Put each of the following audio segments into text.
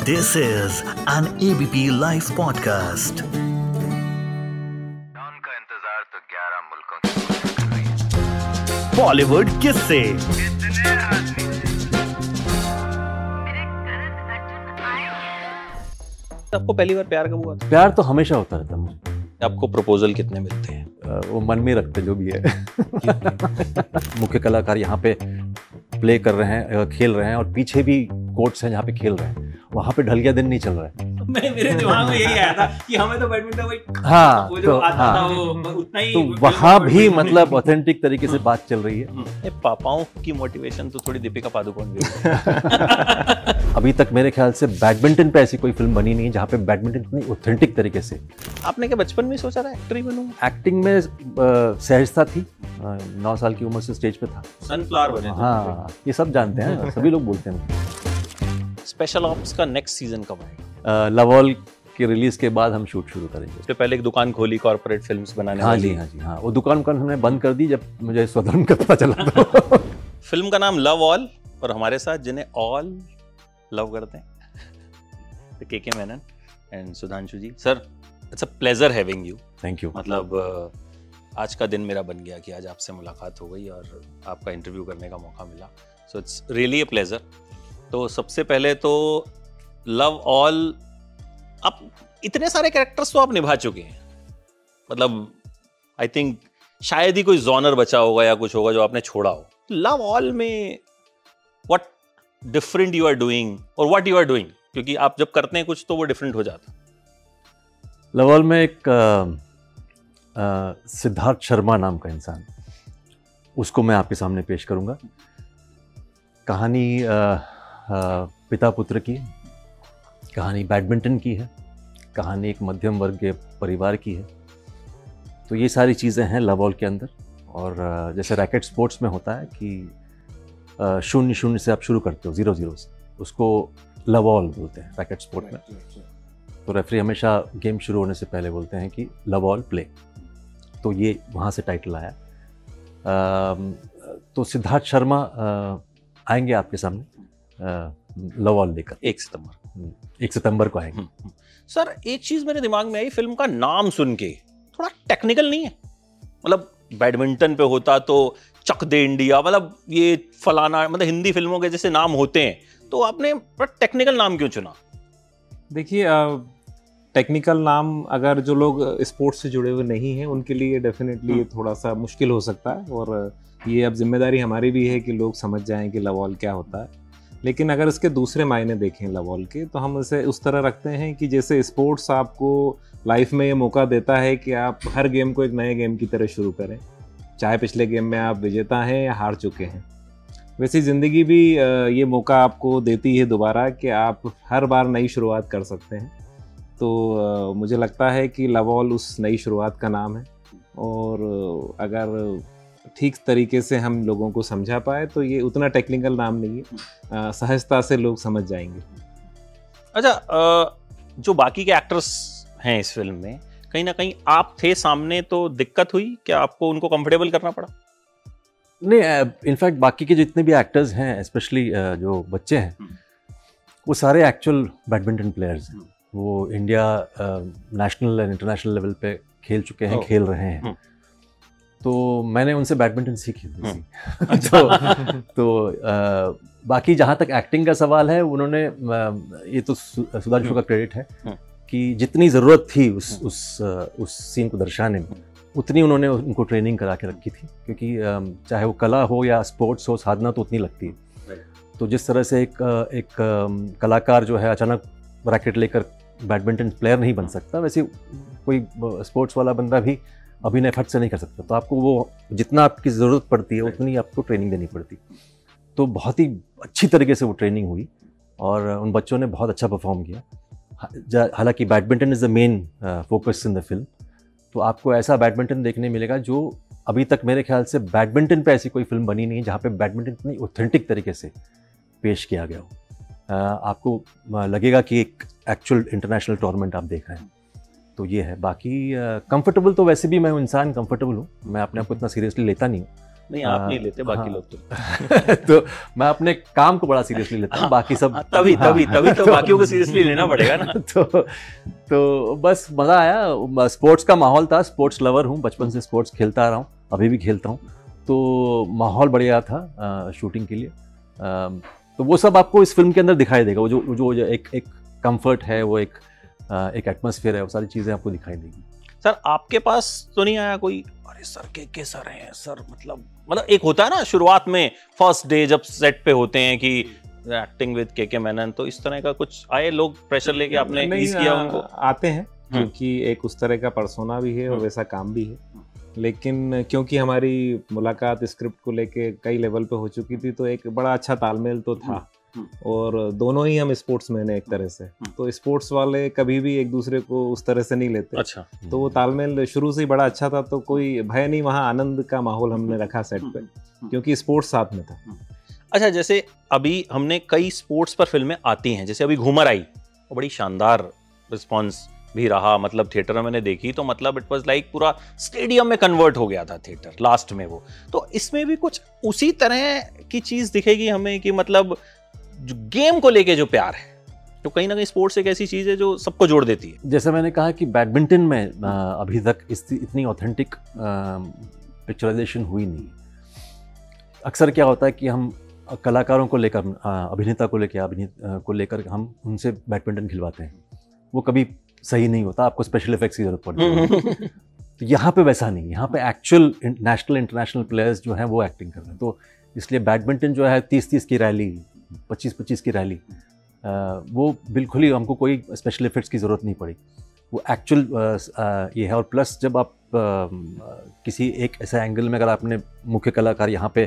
This is an ABP Life podcast. का इंतज़ार तो 11 मुल्कों Bollywood किससे आपको पहली बार प्यार कब हुआ था? प्यार तो हमेशा होता रहता है मुझे। आपको प्रपोजल कितने मिलते हैं? वो मन में रखते जो भी है। मुख्य कलाकार यहाँ पे प्ले कर रहे हैं खेल रहे हैं और पीछे भी कोर्ट्स हैं जहाँ पे खेल रहे हैं। वहाँ पे ढल गया दिन नहीं चल रहा। है मेरे दिमाग में यही आया था कि हमें तो बैडमिंटन वही हाँ वो जो तो आता था हाँ। वो उतना ही तो वहाँ भी मतलब ऑथेंटिक तरीके से बात चल रही है। ये पापाओं की मोटिवेशन तो थोड़ी दीपिका पादुकोण भी अभी तक मेरे ख्याल से बैडमिंटन पे ऐसी कोई फ़िल्म बनी नहीं है जहाँ पे बैडमिंटन इतनी ऑथेंटिक तरीके से। आपने क्या बचपन में सोचा था एक्टर ही बनूँगा एक्टिंग में सहजता थी। नौ साल की उम्र से स्टेज पे था। सनफ्लावर बने हाँ ये सब जानते हैं सभी लोग बोलते हैं। स्पेशल ऑप्स का नेक्स्ट सीज़न कब आएगा? लवॉल के रिलीज़ के बाद हम शूट शुरू करेंगे। उससे पहले एक दुकान खोली कॉर्पोरेट फिल्म्स बनाने हाँ जी हाँ जी हाँ। वो दुकान दुकान हमने बंद कर दी जब मुझे स्वधर्म का पता चला फ़िल्म का नाम लव ऑल और हमारे साथ जिन्हें ऑल लव करते हैं K K Menon and Sudhanshu ji. Sir it's a pleasure having you thank you मतलब आज का दिन मेरा बन गया कि आज आपसे मुलाकात हो गई और आपका इंटरव्यू करने का मौका मिला। So it's really a pleasure तो सबसे पहले तो लव ऑल आप इतने सारे कैरेक्टर्स तो आप निभा चुके हैं। मतलब आई थिंक शायद ही कोई जॉनर बचा होगा या कुछ होगा जो आपने छोड़ा हो। लव ऑल में what different you are doing और व्हाट यू आर डूइंग क्योंकि आप जब करते हैं कुछ तो वो डिफरेंट हो जाता लव ऑल में एक सिद्धार्थ शर्मा नाम का इंसान उसको मैं आपके सामने पेश करूँगा। कहानी अ, पिता पुत्र की कहानी बैडमिंटन की है कहानी एक मध्यम वर्ग के परिवार की है। तो ये सारी चीज़ें हैं लवॉल के अंदर और जैसे रैकेट स्पोर्ट्स में होता है कि शून्य शून्य से आप शुरू करते हो ज़ीरो ज़ीरो से उसको लवॉल बोलते हैं रैकेट स्पोर्ट में। तो रेफरी हमेशा गेम शुरू होने से पहले बोलते हैं कि लव ऑल प्ले। तो ये वहाँ से टाइटल आया। तो सिद्धार्थ शर्मा आएँगे आपके सामने। लव ऑल लेकर। एक सितंबर। एक सितंबर को आएँगे। हम्म, सर एक चीज़ मेरे दिमाग में आई फ़िल्म का नाम सुन के। थोड़ा टेक्निकल नहीं है। मतलब बैडमिंटन पे होता तो चक दे इंडिया मतलब ये फलाना मतलब हिंदी फ़िल्मों के जैसे नाम होते हैं। तो आपने टेक्निकल नाम क्यों चुना? देखिए टेक्निकल नाम अगर जो लोग स्पोर्ट्स से जुड़े हुए नहीं हैं उनके लिए डेफिनेटली ये थोड़ा सा मुश्किल हो सकता है। और ये अब ज़िम्मेदारी हमारी भी है कि लोग समझ जाएँ कि लवॉल क्या होता है। लेकिन अगर इसके दूसरे मायने देखें लवॉल के तो हम इसे उस तरह रखते हैं कि जैसे स्पोर्ट्स आपको लाइफ में ये मौका देता है कि आप हर गेम को एक नए गेम की तरह शुरू करें। चाहे पिछले गेम में आप विजेता हैं या हार चुके हैं। वैसे ज़िंदगी भी ये मौका आपको देती है दोबारा कि आप हर बार नई शुरुआत कर सकते हैं। तो मुझे लगता है कि लवॉल उस नई शुरुआत का नाम है। और अगर ठीक तरीके से हम लोगों को समझा पाए तो ये उतना टेक्निकल नाम नहीं है। सहजता से लोग समझ जाएँगे। अच्छा जो बाकी के एक्टर्स हैं इस फ़िल्म में कहीं ना कहीं आप थे सामने तो दिक्कत हुई? क्या आपको उनको कंफर्टेबल करना पड़ा? नहीं इनफैक्ट बाकी के जितने भी एक्टर्स हैं स्पेशली जो बच्चे हैं हम्म। वो सारे एक्चुअल बैडमिंटन प्लेयर्स हैं। हम्म। वो India national and international level पे खेल चुके हैं खेल रहे हैं। हम्म। तो मैंने उनसे बैडमिंटन सीखी थी हम्म। तो तो अ, बाकी जहाँ तक एक्टिंग का सवाल है उन्होंने ये तो सु- सुधांशु का क्रेडिट है हम्म। कि जितनी ज़रूरत थी उस हम्म। उस उस सीन को दर्शाने में उतनी उन्होंने उनको ट्रेनिंग करा के रखी थी क्योंकि चाहे वो कला हो या स्पोर्ट्स हो साधना तो उतनी लगती है तो जिस तरह से एक एक कलाकार जो है अचानक रैकेट लेकर बैडमिंटन प्लेयर नहीं बन सकता वैसे कोई स्पोर्ट्स वाला बंदा भी अभिनय फट से नहीं कर सकता। तो आपको वो जितना आपकी ज़रूरत पड़ती है, उतनी आपको ट्रेनिंग देनी पड़ती। तो बहुत ही अच्छी तरीके से वो ट्रेनिंग हुई और उन बच्चों ने बहुत अच्छा परफॉर्म किया। हालाँकि badminton is the main focus in the film तो आपको ऐसा बैडमिंटन देखने मिलेगा जो अभी तक मेरे ख्याल से बैडमिंटन पे ऐसी कोई फ़िल्म बनी नहीं है जहाँ पे बैडमिंटन इतनी ऑथेंटिक तरीके से पेश किया गया हो। आपको लगेगा कि एक एक्चुअल इंटरनेशनल टूर्नामेंट आप देख रहे हैं। तो ये है। बाकी कंफर्टेबल तो वैसे भी मैं इंसान कंफर्टेबल हूँ। मैं अपने आप को इतना सीरियसली लेता नहीं हूँ। नहीं आप नहीं लेते बाकी हाँ। लोग तो। तो मैं अपने काम को बड़ा सीरियसली लेता हूँ बाकी सब हाँ, तभी हाँ, तभी तभी तो बाकियों को सीरियसली लेना पड़ेगा ना। तो तो बस मज़ा आया। स्पोर्ट्स का माहौल था। स्पोर्ट्स लवर हूँ बचपन से स्पोर्ट्स खेलता आ रहा हूँ अभी भी खेलता हूँ। तो माहौल बढ़िया था शूटिंग के लिए। तो वो सब आपको इस फ़िल्म के अंदर दिखाई देगा। वो जो जो एक एक कंफर्ट है वो एक एक एटमोसफियर है वो सारी चीज़ें आपको दिखाई देगी। सर आपके पास तो नहीं आया कोई? अरे सर के के सर हैं? सर मतलब मतलब एक होता है ना शुरुआत में फ़र्स्ट डे जब सेट पे होते हैं कि एक्टिंग विद के के मेनन तो इस तरह का कुछ आए लोग प्रेशर लेके आपने नहीं, ईज किया उनको? आते हैं क्योंकि एक उस तरह का पर्सोना भी है और हम्म। वैसा काम भी है। लेकिन क्योंकि हमारी मुलाकात स्क्रिप्ट को लेके कई लेवल पे हो चुकी थी तो एक बड़ा अच्छा तालमेल तो था। हम्म। और दोनों ही हम स्पोर्ट्स मैन हैं एक तरह से। तो स्पोर्ट्स वाले कभी भी एक दूसरे को उस तरह से नहीं लेते। अच्छा। तो वो तालमेल शुरू से ही बड़ा अच्छा था तो कोई भय नहीं वहाँ आनंद का माहौल हमने रखा सेट पे क्योंकि स्पोर्ट्स साथ में था। अच्छा जैसे अभी हमने कई स्पोर्ट्स पर फ़िल्में आती हैं जैसे अभी घूमर आई और बड़ी शानदार रिस्पॉन्स भी रहा मतलब थिएटर में मैंने देखी तो मतलब इट वाज लाइक पूरा स्टेडियम में कन्वर्ट हो गया था थिएटर लास्ट में वो। तो इसमें भी कुछ उसी तरह की चीज़ दिखेगी हमें कि मतलब जो गेम को लेके जो प्यार है तो कहीं ना कहीं स्पोर्ट्स एक ऐसी चीज़ है जो सबको जोड़ देती है। जैसे मैंने कहा कि बैडमिंटन में अभी तक इस इतनी ऑथेंटिक पिक्चराइजेशन हुई नहीं। अक्सर क्या होता है कि हम कलाकारों को लेकर अभिनेता को लेकर अभिनेत को लेकर हम उनसे बैडमिंटन खिलवाते हैं। वो कभी सही नहीं होता आपको स्पेशल इफेक्ट्स की ज़रूरत पड़ती है। तो यहाँ पे वैसा नहीं यहाँ पे एक्चुअल नेशनल इंटरनेशनल प्लेयर्स जो हैं वो एक्टिंग कर रहे हैं। तो इसलिए बैडमिंटन जो है तीस तीस की रैली पच्चीस पच्चीस की रैली। वो बिल्कुल ही हमको कोई स्पेशल इफेक्ट्स की ज़रूरत नहीं पड़ी। वो एक्चुअल ये है और प्लस जब आप किसी एक ऐसे एंगल में अगर आपने मुख्य कलाकार यहाँ पे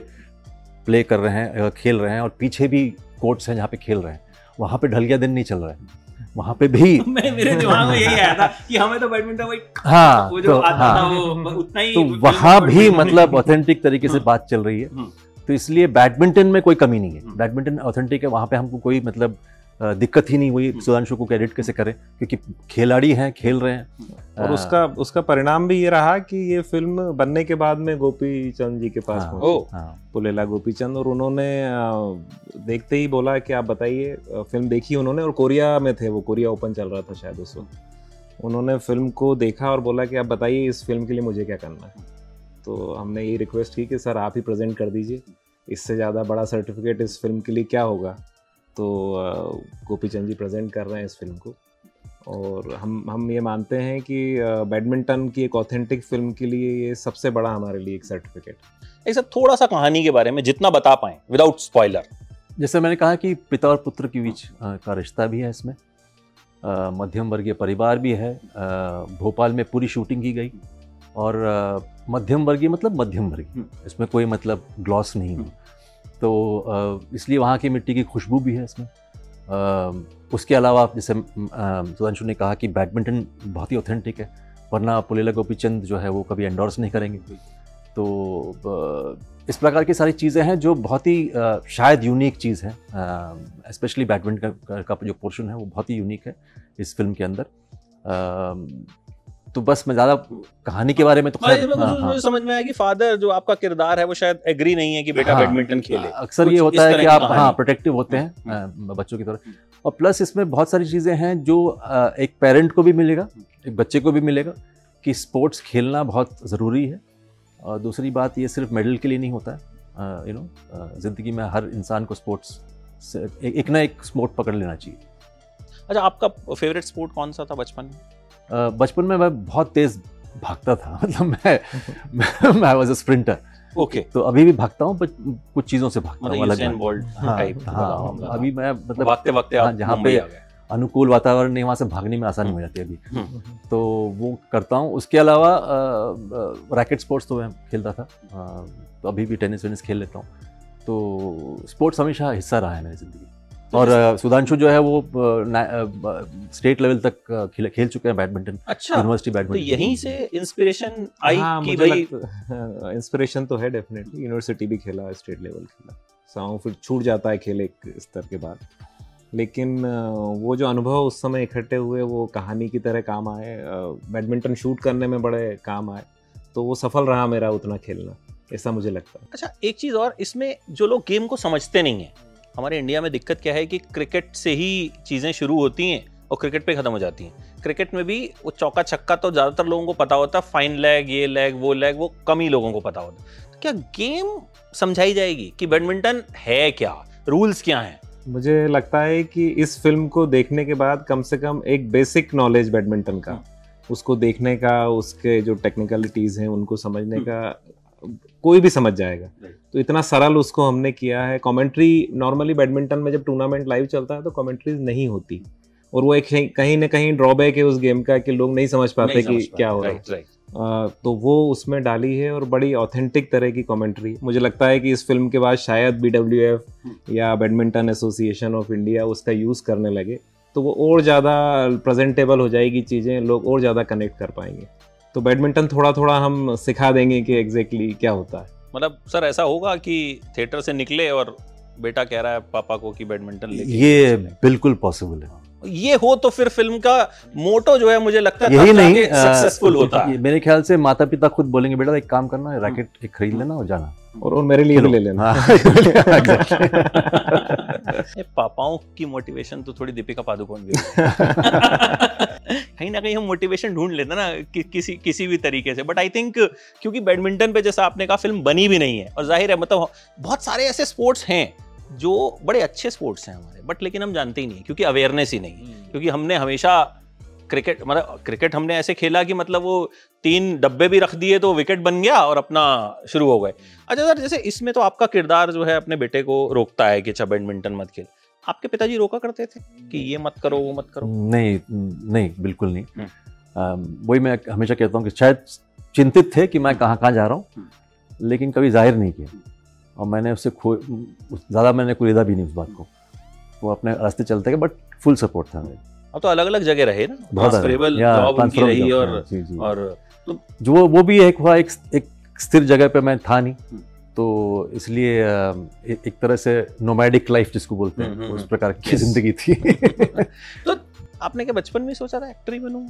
प्ले कर रहे हैं खेल रहे हैं और पीछे भी कोर्ट्स हैं जहाँ पे खेल रहे हैं वहाँ पे ढल गया दिन नहीं चल रहा है। वहाँ पे भी मैं मेरे दिमाग में यही आया था कि हमें तो बैडमिंटन वही हाँ वो जो तो आता हाँ। था वो उतना ही तो वहाँ भी मतलब ऑथेंटिक तरीके से हम्म। बात चल रही है। हम्म। तो इसलिए बैडमिंटन में कोई कमी नहीं है। हम्म। बैडमिंटन ऑथेंटिक है वहाँ पे हमको कोई मतलब दिक्कत ही नहीं हुई हम्म। सुधांशु को क्रेडिट कैसे करें क्योंकि खिलाड़ी हैं खेल रहे हैं। और अ, उसका उसका परिणाम भी ये रहा कि ये फ़िल्म बनने के बाद में गोपी चंद जी के पास हाँ, पहुँची। हाँ, पुलेला गोपीचंद और उन्होंने देखते ही बोला कि आप बताइए फ़िल्म देखी उन्होंने और कोरिया में थे वो कोरिया ओपन चल रहा था शायद उस वक्त। उन्होंने फ़िल्म को देखा और बोला कि आप बताइए इस फ़िल्म के लिए मुझे क्या करना है। तो हमने ये रिक्वेस्ट की कि सर आप ही प्रेजेंट कर दीजिए। इससे ज़्यादा बड़ा सर्टिफिकेट इस फ़िल्म के लिए क्या होगा? तो गोपी चंद जी प्रेजेंट कर रहे हैं इस फ़िल्म को। और हम हम ये मानते हैं कि बैडमिंटन की एक ऑथेंटिक फ़िल्म के लिए ये सबसे बड़ा हमारे लिए एक सर्टिफिकेट एक सर थोड़ा सा कहानी के बारे में जितना बता पाए विदाउट स्पॉइलर जैसे मैंने कहा कि पिता और पुत्र के बीच का रिश्ता भी है इसमें। मध्यम वर्गीय परिवार भी है। भोपाल में पूरी शूटिंग की गई। और मध्यम वर्गीय मतलब मध्यम वर्गीय। इसमें कोई मतलब ग्लॉस नहीं है। तो इसलिए वहाँ की मिट्टी की खुशबू भी है इसमें। उसके अलावा जैसे सुधांशु ने कहा कि बैडमिंटन बहुत ही ऑथेंटिक है। वरना पुलेला गोपी चंद जो है वो कभी एंडोर्स नहीं करेंगे। तो इस प्रकार की सारी चीज़ें हैं जो बहुत ही शायद यूनिक चीज़ है। स्पेशली बैडमिंटन का, का जो पोर्शन है वो बहुत ही यूनिक है इस फ़िल्म के अंदर। तो बस मैं ज़्यादा कहानी के बारे में तो और खैर हाँ, हाँ। मुझे समझ में आया कि फादर जो आपका किरदार है वो शायद एग्री नहीं है कि बेटा हाँ, बैडमिंटन खेले। अक्सर ये होता है कि आप हाँ प्रोटेक्टिव होते हैं बच्चों की तरह। और प्लस इसमें बहुत सारी चीज़ें हैं जो एक पेरेंट को भी मिलेगा एक बच्चे को भी मिलेगा कि स्पोर्ट्स खेलना बहुत ज़रूरी है। और दूसरी बात ये सिर्फ़ मेडल के लिए नहीं होता है। यू नो ज़िंदगी में हर इंसान को स्पोर्ट्स एक, ना एक स्पोर्ट पकड़ लेना चाहिए। अच्छा आपका फेवरेट स्पोर्ट कौन सा था बचपन में? बचपन में मैं बहुत तेज़ भागता था मतलब मैं मैं वाज अ स्प्रिंटर ओके तो अभी भी भागता हूँ बट कुछ चीज़ों से भागता मतलब हूँ अलग हाँ, हाँ, अभी मैं मतलब भागते भागते हाँ, जहाँ पे अनुकूल वातावरण नहीं वहाँ से भागने में आसानी हो जाती है अभी। हम्म। तो वो करता हूँ। उसके अलावा रैकेट स्पोर्ट्स तो मैं खेलता था। तो अभी भी टेनिस वेनिस खेल लेता हूँ। तो स्पोर्ट्स हमेशा हिस्सा रहा है मेरी ज़िंदगी और सुधांशु जो है वो स्टेट लेवल तक खेल खेल चुके हैं बैडमिंटन अच्छा यूनिवर्सिटी बैडमिंटन तो बैडमिंटन यहीं से इंस्पिरेशन आई हाँ, कि भाई इंस्पिरेशन तो है डेफिनेटली यूनिवर्सिटी भी खेला स्टेट लेवल खेला। साउ फिर छूट जाता है खेल एक स्तर के बाद। लेकिन वो जो अनुभव उस समय इकट्ठे हुए वो कहानी की तरह काम आए बैडमिंटन शूट करने में बड़े काम आए तो वो सफल रहा मेरा उतना खेलना ऐसा मुझे लगता है। अच्छा एक चीज़ और इसमें जो लोग गेम को समझते नहीं है हमारे इंडिया में दिक्कत क्या है कि क्रिकेट से ही चीज़ें शुरू होती हैं और क्रिकेट पे खत्म हो जाती हैं। क्रिकेट में भी वो चौका छक्का तो ज़्यादातर लोगों को पता होता है फाइन लेग ये लेग वो लेग वो कम ही लोगों को पता होता। तो क्या गेम समझाई जाएगी कि बैडमिंटन है क्या? रूल्स क्या हैं? मुझे लगता है कि इस फ़िल्म को देखने के बाद कम से कम एक बेसिक नॉलेज बैडमिंटन का उसको देखने का उसके जो टेक्निकलिटीज हैं उनको समझने का कोई भी समझ जाएगा। तो इतना सरल उसको हमने किया है। कमेंट्री नॉर्मली बैडमिंटन में जब टूर्नामेंट लाइव चलता है तो कमेंट्रीज नहीं होती। और वो एक कहीं ना कहीं ड्रॉबैक है उस गेम का कि लोग नहीं समझ पाते नहीं कि समझ क्या हो रहा है। तो वो उसमें डाली है और बड़ी ऑथेंटिक तरह की कमेंट्री मुझे लगता है कि इस फ़िल्म के बाद शायद BWF या बैडमिंटन एसोसिएशन ऑफ़ इंडिया उसका यूज़ करने लगे। तो वो और ज़्यादा प्रेजेंटेबल हो जाएगी चीज़ें लोग और ज़्यादा कनेक्ट कर पाएँगे। तो बैडमिंटन थोड़ा थोड़ा हम सिखा देंगे कि एग्जैक्टली क्या होता है। मतलब सर ऐसा होगा कि थिएटर से निकले और बेटा कह रहा है पापा को कि बैडमिंटन लेके ये बिल्कुल पॉसिबल है। ये हो तो फिर फ़िल्म का मोटो जो है मुझे लगता है यही नहीं सक्सेसफुल होता। है मेरे ख्याल से माता पिता खुद बोलेंगे बेटा एक काम करना रैकेट एक खरीद लेना और जाना। और, और मेरे लिए भी ले लेना। हाँ, exactly. ये पापाओं की मोटिवेशन तो थोड़ी दीपिका पादुकोण भी है। कहीं ना कहीं हम मोटिवेशन ढूंढ लेते ना कि, किसी किसी भी तरीके से। बट आई थिंक क्योंकि बैडमिंटन पे जैसा आपने कहा फ़िल्म बनी भी नहीं है। और ज़ाहिर है मतलब बहुत सारे ऐसे स्पोर्ट्स हैं जो बड़े अच्छे स्पोर्ट्स हैं हमारे। बट लेकिन हम जानते ही नहीं क्योंकि अवेयरनेस ही नहीं है। क्योंकि हमने हमेशा क्रिकेट मतलब क्रिकेट हमने ऐसे खेला कि मतलब वो तीन डब्बे भी रख दिए तो विकेट बन गया और अपना शुरू हो गए। अच्छा सर जैसे इसमें तो आपका किरदार जो है अपने बेटे को रोकता है कि अच्छा बैडमिंटन मत खेल। आपके पिताजी रोका करते थे कि ये मत करो वो मत करो? नहीं नहीं बिल्कुल नहीं। हम्म। वही मैं हमेशा कहता हूँ कि शायद चिंतित थे कि मैं कहाँ कहाँ जा रहा हूँ लेकिन कभी ज़ाहिर नहीं किया। और मैंने उससे खो ज़्यादा मैंने कुरेदा भी नहीं उस बात को। वो अपने रास्ते चलते गए बट फुल सपोर्ट था मेरे। अब तो अलग अलग जगह रहे ना। बहुत ट्रांसफरेबल जॉब उनकी रही और हाँ, जी, जी। और जो वो वो भी एक हुआ एक एक स्थिर जगह पे मैं था नहीं। हम्म। तो इसलिए एक, तरह से नोमैडिक लाइफ जिसको बोलते हम्म, हैं हम्म, उस हम्म। प्रकार की ज़िंदगी थी। तो आपने क्या बचपन में सोचा था एक्टर ही बनूं?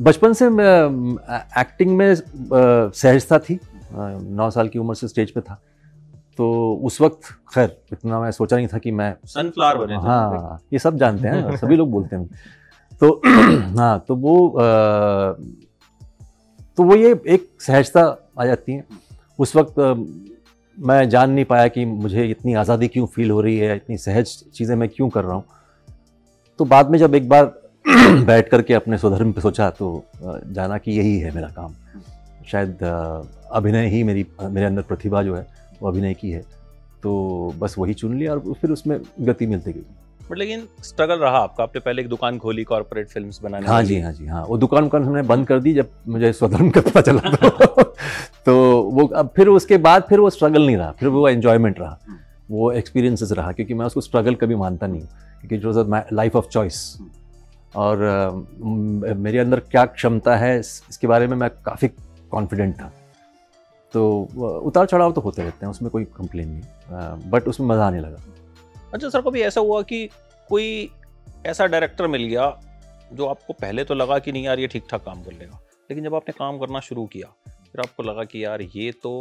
बचपन से मैं एक्टिंग में सहजता थी। नौ साल की उम्र से स्टेज पे था। तो उस वक्त खैर इतना मैं सोचा नहीं था कि मैं सनफ्लावर बने हाँ ये सब जानते हैं सभी लोग बोलते हैं। तो हाँ तो वो अ, तो वो ये एक सहजता आ जाती है। उस वक्त मैं जान नहीं पाया कि मुझे इतनी आज़ादी क्यों फील हो रही है, इतनी सहज चीज़ें मैं क्यों कर रहा हूँ। तो बाद में जब एक बार बैठ करके अपने स्वधर्म पे सोचा तो जाना कि यही है मेरा काम। शायद अभिनय ही मेरी, मेरे अंदर प्रतिभा जो है, वो अभिनय की है। तो बस वही चुन लिया और फिर उसमें गति मिलती गई। बट लेकिन स्ट्रगल रहा आपका आपने पहले एक दुकान खोली कॉर्पोरेट फिल्म्स बनाने हाँ जी हाँ जी हाँ। वो दुकान उकान हमने बंद कर दी जब मुझे स्वधर्म का पता चला तो, तो वो अब फिर उसके बाद फिर वो स्ट्रगल नहीं रहा फिर वो एन्जॉयमेंट रहा। वो एक्सपीरियंसेस रहा क्योंकि मैं उसको स्ट्रगल कभी मानता नहीं हूँ क्योंकि it was life of choice और म- मेरे अंदर क्या क्षमता है इसके बारे में मैं काफ़ी कॉन्फिडेंट था। तो उतार चढ़ाव तो होते रहते हैं उसमें कोई कंप्लेन नहीं। बट उसमें मज़ा आने लगा। अच्छा सर कभी ऐसा हुआ कि कोई ऐसा डायरेक्टर मिल गया जो आपको पहले तो लगा कि नहीं यार ये ठीक ठाक काम कर लेगा लेकिन जब आपने काम करना शुरू किया फिर आपको लगा कि यार ये तो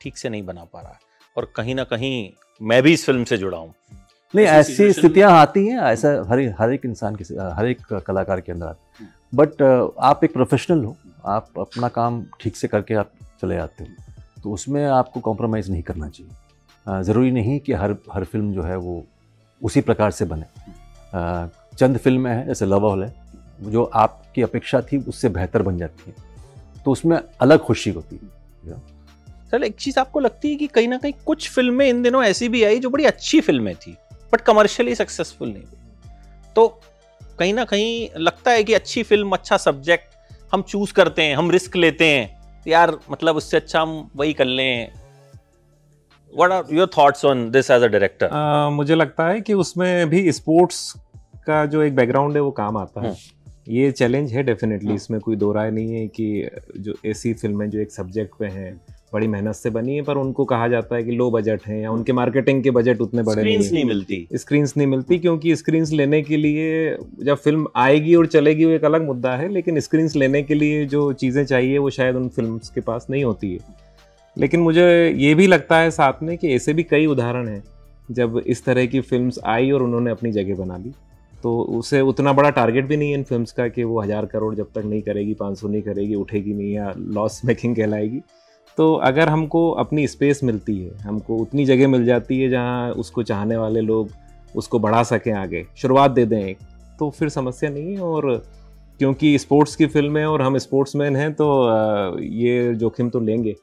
ठीक से नहीं बना पा रहा है और कहीं ना कहीं मैं भी इस फ़िल्म से जुड़ा हूँ। नहीं ऐसी स्थितियाँ आती हैं ऐसा हर हर एक इंसान के हर एक कलाकार के अंदर आती बट आप एक प्रोफेशनल हो आप अपना काम ठीक से करके आप चले आते हो तो उसमें आपको कॉम्प्रोमाइज़ नहीं करना चाहिए। ज़रूरी नहीं कि हर हर फ़िल्म जो है वो उसी प्रकार से बने। चंद फ़िल्में हैं, जैसे लव हॉल है, जो आपकी अपेक्षा थी उससे बेहतर बन जाती है। तो उसमें अलग खुशी होती है। सर एक चीज़ आपको लगती है कि कहीं ना कहीं कुछ फ़िल्में इन दिनों ऐसी भी आई जो बड़ी अच्छी फ़िल्में थी बट कमर्शियली सक्सेसफुल नहीं हुई। तो कहीं ना कहीं लगता है कि अच्छी फ़िल्म अच्छा सब्जेक्ट हम चूज़ करते हैं, हम रिस्क लेते हैं। यार मतलब उससे अच्छा हम वही कर लें। What are your thoughts on this as a director मुझे लगता है कि उसमें भी स्पोर्ट्स का जो एक बैकग्राउंड है वो काम आता है। ये चैलेंज है डेफिनेटली इसमें कोई दो राय नहीं है कि जो ऐसी फ़िल्में जो एक सब्जेक्ट पे हैं बड़ी मेहनत से बनी है पर उनको कहा जाता है कि लो बजट है या उनके मार्केटिंग के बजट उतने बड़े नहीं नहीं मिलती। स्क्रीन्स नहीं मिलती क्योंकि स्क्रीन्स लेने के लिए जब फ़िल्म आएगी और चलेगी वो एक अलग मुद्दा है लेकिन स्क्रीन्स लेने के लिए जो चीज़ें चाहिए वो शायद उन फ़िल्म के पास नहीं होती है। लेकिन मुझे ये भी लगता है साथ में कि ऐसे भी कई उदाहरण हैं, जब इस तरह की फिल्म्स आई और उन्होंने अपनी जगह बना ली। तो उसे उतना बड़ा टारगेट भी नहीं है इन फिल्म्स का कि वो हज़ार करोड़ जब तक नहीं करेगी, पाँच सौ नहीं करेगी, उठेगी नहीं या लॉस मेकिंग कहलाएगी। तो अगर हमको अपनी स्पेस मिलती है, हमको उतनी जगह मिल जाती है जहाँ उसको चाहने वाले लोग उसको बढ़ा सकें आगे, शुरुआत दे दें एक तो फिर समस्या नहीं है। और क्योंकि स्पोर्ट्स की फ़िल्म है और हम स्पोर्ट्समैन हैं तो ये जोखिम तो लेंगे।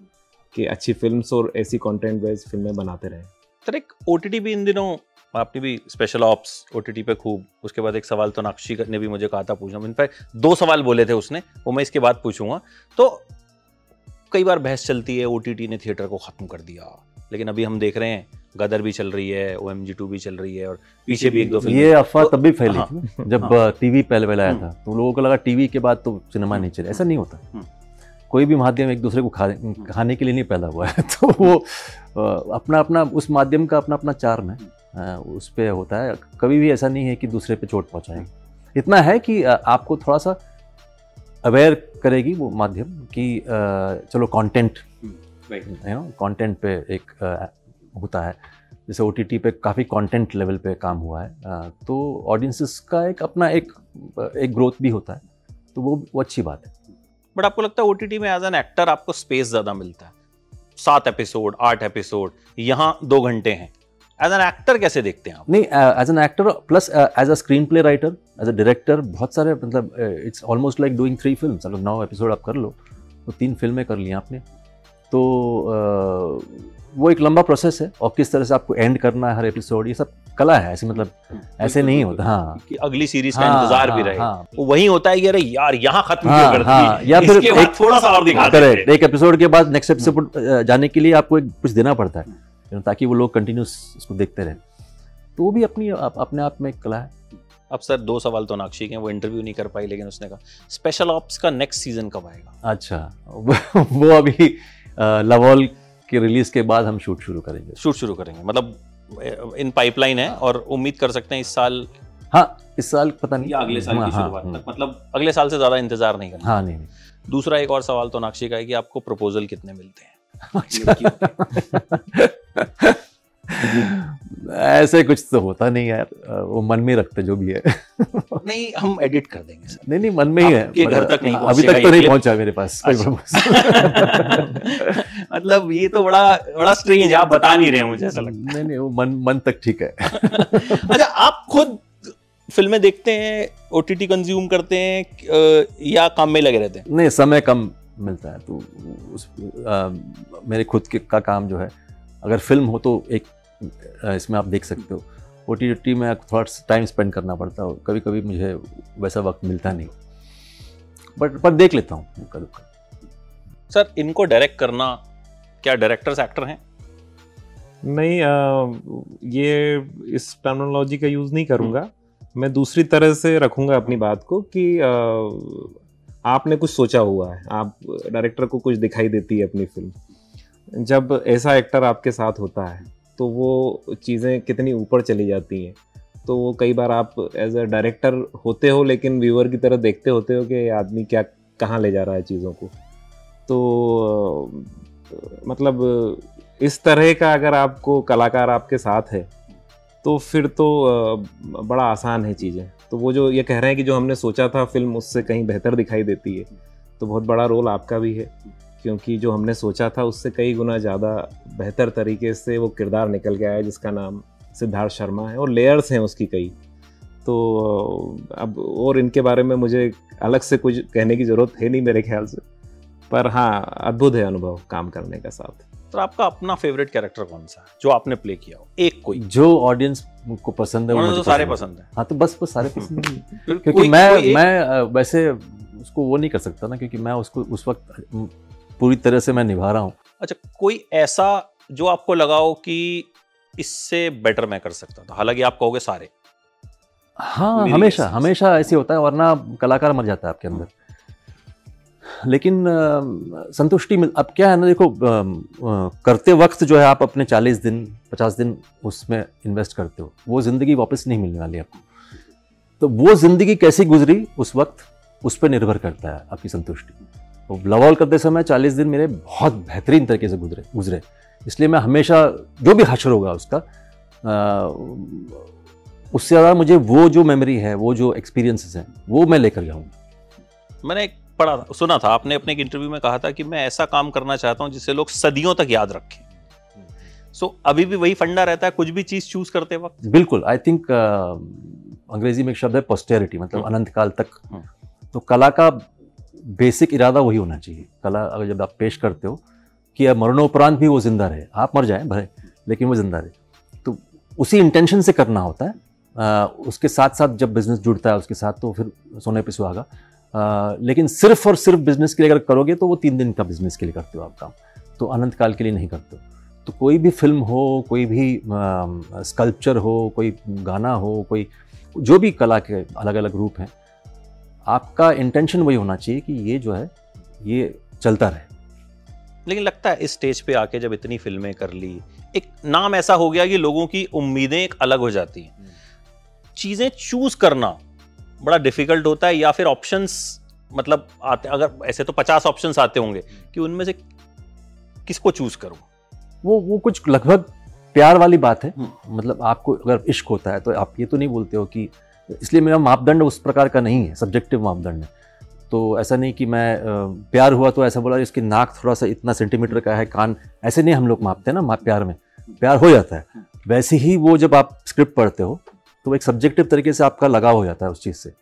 कि अच्छी फिल्म्स और ऐसी कंटेंट बेस्ड फ़िल्में बनाते रहें। सर एक ओटीटी भी इन दिनों आपने भी स्पेशल ऑप्स ओटीटी पे खूब उसके बाद एक सवाल तो नाक्षी ने भी मुझे कहा था पूछना इनफैक्ट दो सवाल बोले थे उसने वो मैं इसके बाद पूछूँगा। तो कई बार बहस चलती है ओटीटी ने थिएटर को ख़त्म कर दिया। लेकिन अभी हम देख रहे हैं गदर भी चल रही है ओ एम भी चल रही है और पीछे भी एक दो फ़िल्में ये अफवाह तो- तब भी फैली हाँ, थी जब हाँ। टीवी पहले पहले आया हम्म। था। तो लोगों को लगा टीवी के बाद तो सिनेमा नहीं चले ऐसा नहीं होता। हम्म। कोई भी माध्यम एक दूसरे को खा खाने के लिए नहीं पैदा हुआ है तो वो अपना अपना उस माध्यम का अपना अपना चार्म है उस पर होता है। कभी भी ऐसा नहीं है कि दूसरे पे चोट पहुंचाएँगे इतना है कि आपको थोड़ा सा अवेयर करेगी वो माध्यम कि चलो कंटेंट यू नो कंटेंट पे एक होता है। जैसे ओ टी टी पे काफ़ी कंटेंट लेवल पे काम हुआ है तो ऑडियंसेस का एक अपना एक एक ग्रोथ भी होता है तो वो वो अच्छी बात है। बट आपको लगता है ओटीटी में एज एन एक्टर आपको स्पेस ज़्यादा मिलता है। सात एपिसोड आठ एपिसोड यहाँ दो घंटे हैं। एज एन एक्टर कैसे देखते हैं आप? नहीं as an actor plus as a screenplay writer as a director बहुत सारे मतलब it's almost like doing three film now episode आप कर लो तो तीन फ़िल्में कर ली आपने। तो अ, वो एक लंबा प्रोसेस है और किस तरह से आपको एंड करना है हर एपिसोड ये सब कला है ऐसे मतलब ऐसे नहीं होता हाँ। कि अगली सीरीज़ का हाँ, इंतज़ार भी हाँ, रहे। हाँ। वो वही होता है कि अरे यार यहाँ खत्म हाँ, क्यों कर हाँ, या फिर एक- थोड़ा सा और दिखा करेक्ट एक एपिसोड के बाद नेक्स्ट एपिसोड जाने के लिए आपको एक कुछ देना पड़ता है ताकि वो लोग कंटिन्यूस उसको देखते रहे। तो वो भी अपनी अपने आप में एक कला है। अब सर दो सवाल तो नाक्षी के वो इंटरव्यू नहीं कर पाई लेकिन उसने कहा स्पेशल ऑप्स का नेक्स्ट सीज़न कब आएगा? अच्छा वो अभी लवॉल की रिलीज़ के बाद हम शूट शुरू करेंगे। शूट शुरू करेंगे। मतलब इन पाइपलाइन है और उम्मीद कर सकते हैं इस साल हाँ इस साल पता नहीं। अगले साल हाँ, की हाँ, शुरुआत हम्म, तक। मतलब अगले साल से ज़्यादा इंतज़ार नहीं करना। हाँ नहीं नहीं। दूसरा एक और सवाल तो नाक्षी का है कि आपको प्रपोजल कितने मिलते हैं? ऐसे कुछ तो होता नहीं यार। वो मन में रखते जो भी है। नहीं हम एडिट कर देंगे सर नहीं नहीं मन में ही है घर तक नहीं अभी तक तो नहीं पहुँचा मेरे पास अच्छा। मतलब ये तो बड़ा बड़ा स्ट्रेंज आप बता नहीं रहे मुझे ऐसा लगता नहीं नहीं वो मन मन तक ठीक है। है अच्छा आप खुद फ़िल्में देखते हैं ओटीटी कंज्यूम करते हैं या काम में लगे रहते हैं? नहीं समय कम मिलता है तो उस आ, मेरे खुद के का काम जो है अगर फ़िल्म हो तो एक इसमें आप देख सकते हो। ओ टी में थोड़ा टाइम स्पेंड करना पड़ता है कभी कभी मुझे वैसा वक्त मिलता नहीं। बट पर देख लेता हूँ कभी सर इनको डायरेक्ट करना क्या डायरेक्टर्स एक्टर हैं? नहीं अ, ये इस टर्मिनोलॉजी का यूज़ नहीं करूँगा। मैं दूसरी तरह से रखूँगा अपनी बात को कि अ, आपने कुछ सोचा हुआ है। आप डायरेक्टर को कुछ दिखाई देती है अपनी फ़िल्म जब ऐसा एक्टर आपके साथ होता है तो वो चीज़ें कितनी ऊपर चली जाती हैं। तो वो कई बार आप एज अ डायरेक्टर होते हो, लेकिन व्यूअर की तरह देखते होते हो कि आदमी क्या, कहाँ ले जा रहा है चीज़ों को। तो मतलब इस तरह का अगर आपको कलाकार आपके साथ है तो फिर तो बड़ा आसान है चीज़ें। तो वो जो ये कह रहे हैं कि जो हमने सोचा था फ़िल्म उससे कहीं बेहतर दिखाई देती है तो बहुत बड़ा रोल आपका भी है। क्योंकि जो हमने सोचा था उससे कई गुना ज़्यादा बेहतर तरीके से वो किरदार निकल के आया जिसका नाम सिद्धार्थ शर्मा है और लेयर्स हैं उसकी कई। तो अब और इनके बारे में मुझे अलग से कुछ कहने की ज़रूरत है नहीं मेरे ख्याल से। पर हाँ अद्भुत है अनुभव काम करने का साथ। तो आपका अपना फेवरेट कैरेक्टर कौन सा जो आपने प्ले किया हो? एक कोई। जो ऑडियंस को पसंद है वो तो सारे पसंद है। हाँ। तो बस बस सारे पसंद है। क्योंकि मैं मैं वैसे उसको वो नहीं कर सकता ना क्योंकि मैं उसको उस वक्त पूरी तरह से मैं निभा रहा हूँ। अच्छा कोई ऐसा जो आपको लगा हो कि इससे बेटर मैं कर सकता था? हालाँकि आप कहोगे सारे। हाँ हमेशा हमेशा ऐसे होता है वरना कलाकार मर जाता है आपके अंदर। लेकिन संतुष्टि मिल अब क्या है ना देखो अ, अ, करते वक्त जो है आप अपने 40 दिन 50 दिन उसमें इन्वेस्ट करते हो। वो ज़िंदगी वापस नहीं मिलने वाली आपको। तो वो ज़िंदगी कैसी गुजरी उस वक्त? उस पर निर्भर करता है आपकी संतुष्टि। तो लवॉल करते समय चालीस दिन मेरे बहुत बेहतरीन तरीके से गुजरे गुजरे। इसलिए मैं हमेशा जो भी हशर होगा उसका आ, उससे ज़्यादा मुझे वो जो मेमोरी है वो जो एक्सपीरियंसेस हैं वो मैं लेकर जाऊँगा मैंने एक पढ़ा था सुना था आपने अपने एक इंटरव्यू में कहा था कि मैं ऐसा काम करना चाहता हूँ जिससे लोग सदियों तक याद रखें। सो so, अभी भी वही फंडा रहता है कुछ भी चीज़ चूज़ करते वक्त? बिल्कुल आई थिंक अंग्रेज़ी में एक शब्द है पोस्टेरिटी मतलब हम्म। अनंत काल तक। हम्म। तो कला का बेसिक इरादा वही होना चाहिए। कला अगर जब आप पेश करते हो कि अब मरणोपरांत भी वो ज़िंदा रहे आप मर जाए भले लेकिन वो ज़िंदा रहे। तो उसी इंटेंशन से करना होता है। आ, उसके साथ साथ जब बिज़नेस जुड़ता है उसके साथ तो फिर सोने पे सुहागा। लेकिन सिर्फ़ और सिर्फ़ बिज़नेस के लिए अगर करोगे तो वो तीन दिन का बिज़नेस के लिए करते हो आप काम। तो अनंत काल के लिए नहीं करते हो। तो कोई भी फ़िल्म हो कोई भी स्कल्पचर हो कोई गाना हो कोई जो भी कला के अलग अलग रूप हैं आपका इंटेंशन वही होना चाहिए कि ये जो है ये चलता रहे। लेकिन लगता है इस स्टेज पे आके जब इतनी फ़िल्में कर ली एक नाम ऐसा हो गया कि लोगों की उम्मीदें एक अलग हो जाती हैं। चीज़ें चूज़ करना बड़ा डिफ़िकल्ट होता है या फिर ऑप्शंस मतलब आते अगर ऐसे तो पचास ऑप्शन आते होंगे कि उनमें से किसको चूज़ करूँ? वो वो कुछ लगभग प्यार वाली बात है। हम्म। मतलब आपको अगर इश्क होता है तो आप ये तो नहीं बोलते हो कि इसलिए मेरा मापदंड उस प्रकार का नहीं है सब्जेक्टिव मापदंड है। तो ऐसा नहीं कि मैं प्यार हुआ तो ऐसा बोला इसकी नाक थोड़ा सा इतना सेंटीमीटर का है कान ऐसे नहीं हम लोग मापते हैं ना प्यार में। प्यार हो जाता है। वैसे ही वो जब आप स्क्रिप्ट पढ़ते हो तो एक सब्जेक्टिव तरीके से आपका लगाव हो जाता है उस चीज़ से।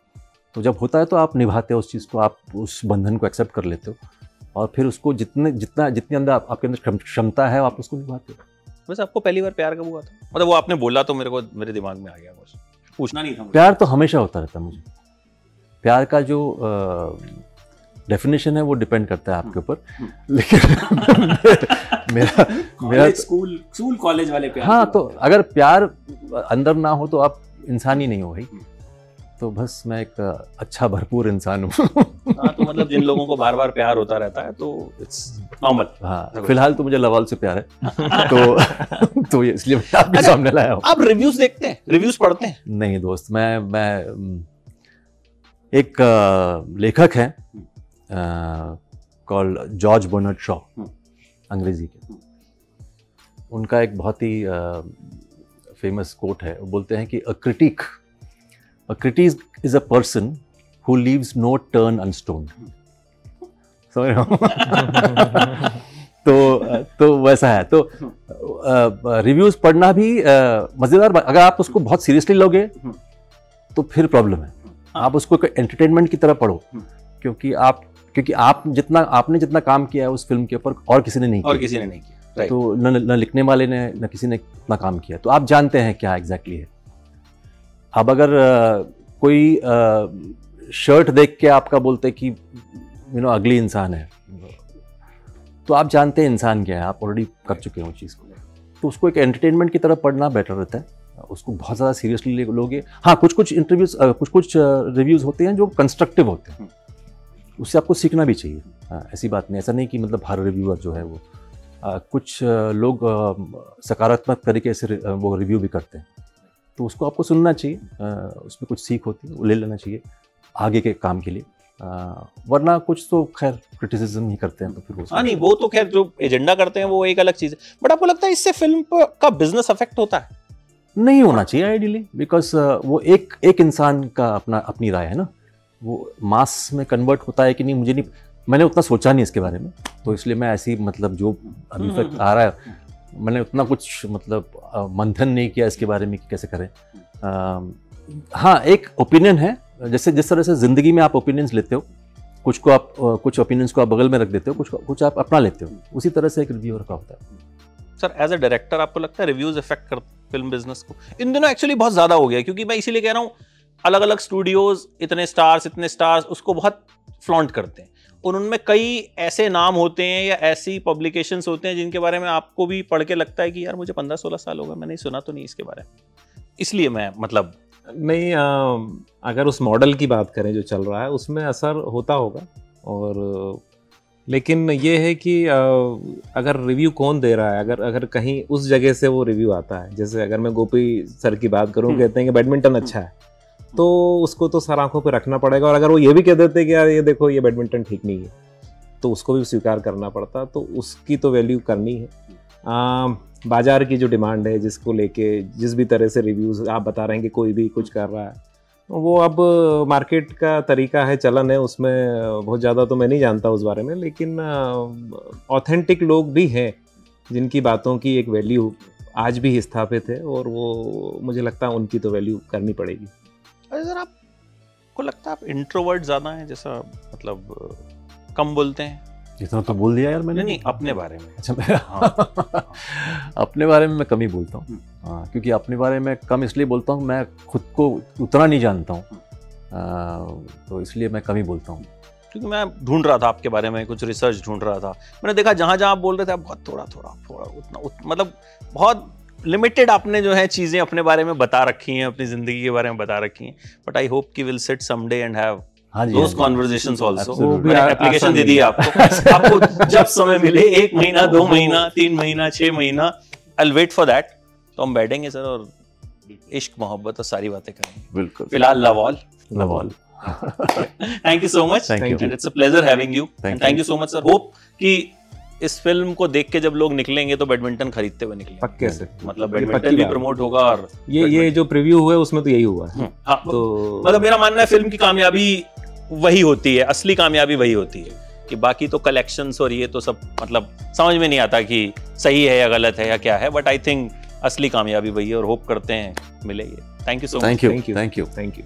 तो जब होता है तो आप निभाते हो उस चीज़ को आप उस बंधन को एक्सेप्ट कर लेते हो। और फिर उसको जितने जितना जितने अंदर आप, आपके अंदर क्षम- क्षमता है आप उसको निभाते हो। वैसे आपको पहली बार प्यार कब हुआ था? मतलब वो आपने बोला तो मेरे को मेरे दिमाग में आ गया बस। पूछना नहीं था प्यार तो हमेशा होता रहता है मुझे। प्यार का जो डेफिनेशन है वो डिपेंड करता है आपके ऊपर। लेकिन मेरा मेरा स्कूल स्कूल कॉलेज वाले प्यार हाँ तो अगर प्यार अंदर ना हो तो आप इंसान ही नहीं हो भाई। तो बस मैं एक अच्छा भरपूर इंसान हूँ। हाँ तो मतलब जिन लोगों को बार बार प्यार होता रहता है तो इट्स नॉर्मल हाँ फ़िलहाल तो मुझे लवाल से प्यार है। तो तो ये इसलिए मैं आपके सामने लाया हूँ। आप रिव्यूज़ देखते हैं? रिव्यूज़ पढ़ते हैं? नहीं दोस्त मैं मैं एक लेखक है कॉल जॉर्ज बोनट शॉ। अंग्रेज़ी के। उनका एक बहुत ही फ़ेमस कोट है। वो बोलते हैं कि a critic a critic is a person who leaves no turn unstone समझ रहे हो तो तो वैसा है। तो रिव्यूज़ पढ़ना भी मज़ेदार अगर आप उसको बहुत सीरियसली लोगे तो फिर प्रॉब्लम है। आप उसको एक एंटरटेनमेंट की तरह पढ़ो। हम्म। क्योंकि आप क्योंकि आप जितना आपने जितना काम किया है उस फ़िल्म के ऊपर और किसी ने नहीं और किया। किसी ने नहीं किया। तो न, न लिखने वाले ने न किसी ने इतना काम किया। तो आप जानते हैं क्या एग्जैक्टली है। अब अगर कोई शर्ट देख के आपका बोलते कि यू नो अगली इंसान है तो आप जानते हैं इंसान क्या है आप ऑलरेडी कर चुके हैं चीज़ को। तो उसको एक एंटरटेनमेंट की तरह पढ़ना बेटर रहता है। उसको बहुत ज़्यादा सीरियसली लोगे। हाँ कुछ कुछ इंटरव्यूज़ कुछ कुछ रिव्यूज़ होते हैं जो कंस्ट्रक्टिव होते हैं। उससे आपको सीखना भी चाहिए। हाँ, ऐसी बात नहीं ऐसा नहीं कि मतलब हर रिव्यूअर जो है वो आ, कुछ लोग सकारात्मक तरीके से वो रिव्यू भी करते हैं। तो उसको आपको सुनना चाहिए। उसमें कुछ सीख होती है वो ले लेना चाहिए आगे के काम के लिए। वरना कुछ तो खैर क्रिटिसिज्म ही करते हैं तो फिर वो हाँ नहीं वो तो खैर जो एजेंडा करते हैं वो एक अलग चीज़ है। बट आपको लगता है इससे फ़िल्म का बिज़नेस अफेक्ट होता है? नहीं होना चाहिए आइडियली बिकॉज़ वो एक एक इंसान का अपना अपनी राय है ना। वो मास में कन्वर्ट होता है कि नहीं मुझे नहीं मैंने उतना सोचा नहीं इसके बारे में। तो इसलिए मैं ऐसी मतलब जो अभी हम्म, तक आ रहा है मैंने उतना कुछ मतलब मंथन नहीं किया इसके बारे में कि कैसे करें। अ, हाँ एक ओपिनियन है। जैसे जिस तरह से ज़िंदगी में आप ओपिनियंस लेते हो कुछ को आप कुछ ओपिनियंस को आप बगल में रख देते हो कुछ कुछ आप अपना लेते हो उसी तरह से एक रिव्यूअर का होता है। सर एज अ डायरेक्टर आपको लगता है रिव्यूज़ इफ़ेक्ट कर फ़िल्म बिज़नेस को? इन दिनों एक्चुअली बहुत ज़्यादा हो गया क्योंकि मैं इसीलिए कह रहा हूँ अलग अलग स्टूडियोज इतने स्टार्स इतने स्टार्स उसको बहुत फ्लॉन्ट करते हैं। उनमें कई ऐसे नाम होते हैं या ऐसी पब्लिकेशंस होते हैं जिनके बारे में आपको भी पढ़ के लगता है कि यार मुझे पंद्रह सोलह साल होगा मैंने सुना तो नहीं इसके बारे में। इसलिए मैं मतलब नहीं अ, अगर उस मॉडल की बात करें जो चल रहा है उसमें असर होता होगा। और लेकिन ये है कि अ, अगर रिव्यू कौन दे रहा है अगर अगर कहीं उस जगह से वो रिव्यू आता है जैसे अगर मैं गोपी सर की बात करूँ हम्म। कहते हैं कि बैडमिंटन अच्छा है। तो उसको तो सर आँखों पर रखना पड़ेगा। और अगर वो ये भी कह देते कि यार ये देखो ये बैडमिंटन ठीक नहीं है तो उसको भी स्वीकार करना पड़ता। तो उसकी तो वैल्यू करनी है। आ, बाज़ार की जो डिमांड है जिसको लेके जिस भी तरह से रिव्यूज़ आप बता रहे हैं कि कोई भी कुछ कर रहा है वो अब मार्केट का तरीका है चलन है उसमें बहुत ज़्यादा तो मैं नहीं जानता उस बारे में लेकिन ऑथेंटिक लोग भी हैं जिनकी बातों की एक वैल्यू आज भी स्थापित है और वो मुझे लगता है उनकी तो वैल्यू करनी पड़ेगी। अरे सर आपको लगता है आप इंट्रोवर्ट ज़्यादा हैं जैसा मतलब कम बोलते हैं? इतना तो बोल दिया यार मैंने। नहीं नहीं अपने बारे में। अच्छा मैं अपने बारे में मैं कम ही बोलता हूँ। हाँ क्योंकि अपने बारे में कम इसलिए बोलता हूँ मैं खुद को उतना नहीं जानता हूँ। तो इसलिए मैं कम ही बोलता हूँ। क्योंकि मैं ढूंढ रहा था आपके बारे में कुछ रिसर्च ढूंढ रहा था। मैंने देखा जहाँ जहाँ आप बोल रहे थे आप बहुत थोड़ा थोड़ा थोड़ा उतना उत, मतलब बहुत लिमिटेड आपने जो है चीज़ें अपने बारे में बता रखी हैं अपनी ज़िंदगी के बारे में बता रखी हैं बट आई होप कि will sit someday and have हाँ दोस कॉन्वर्जेशंस आल्सो Absolutely. भी मैंने आ- एप्लीकेशन दे दी है। आपको। आपको जब समय मिले एक महीना दो महीना तीन महीना छह महीना आई वेट फॉर दैट तो हम बैठेंगे सर और इश्क मोहब्बत और सारी बातें करेंगे। बिल्कुल। फ़िलहाल love all लवाल thank you so much Thank you. And it's a pleasure having you thank you so much sir hope कि इस फ़िल्म को देख के जब लोग निकलेंगे तो बैडमिंटन खरीदते हुए निकलेंगे। पक्के से। मतलब बैडमिंटन भी प्रमोट होगा और ये ये जो प्रीव्यू हुआ है उसमें तो यही हुआ। है। हाँ, तो मतलब मेरा मानना है फ़िल्म की कामयाबी वही होती है असली कामयाबी वही होती है। कि बाकी तो कलेक्शंस और ये तो सब मतलब समझ में नहीं आता कि सही है या गलत है या क्या है बट आई थिंक असली कामयाबी वही है और होप करते हैं मिले ये। Thank you so much thank you. Thank you thank you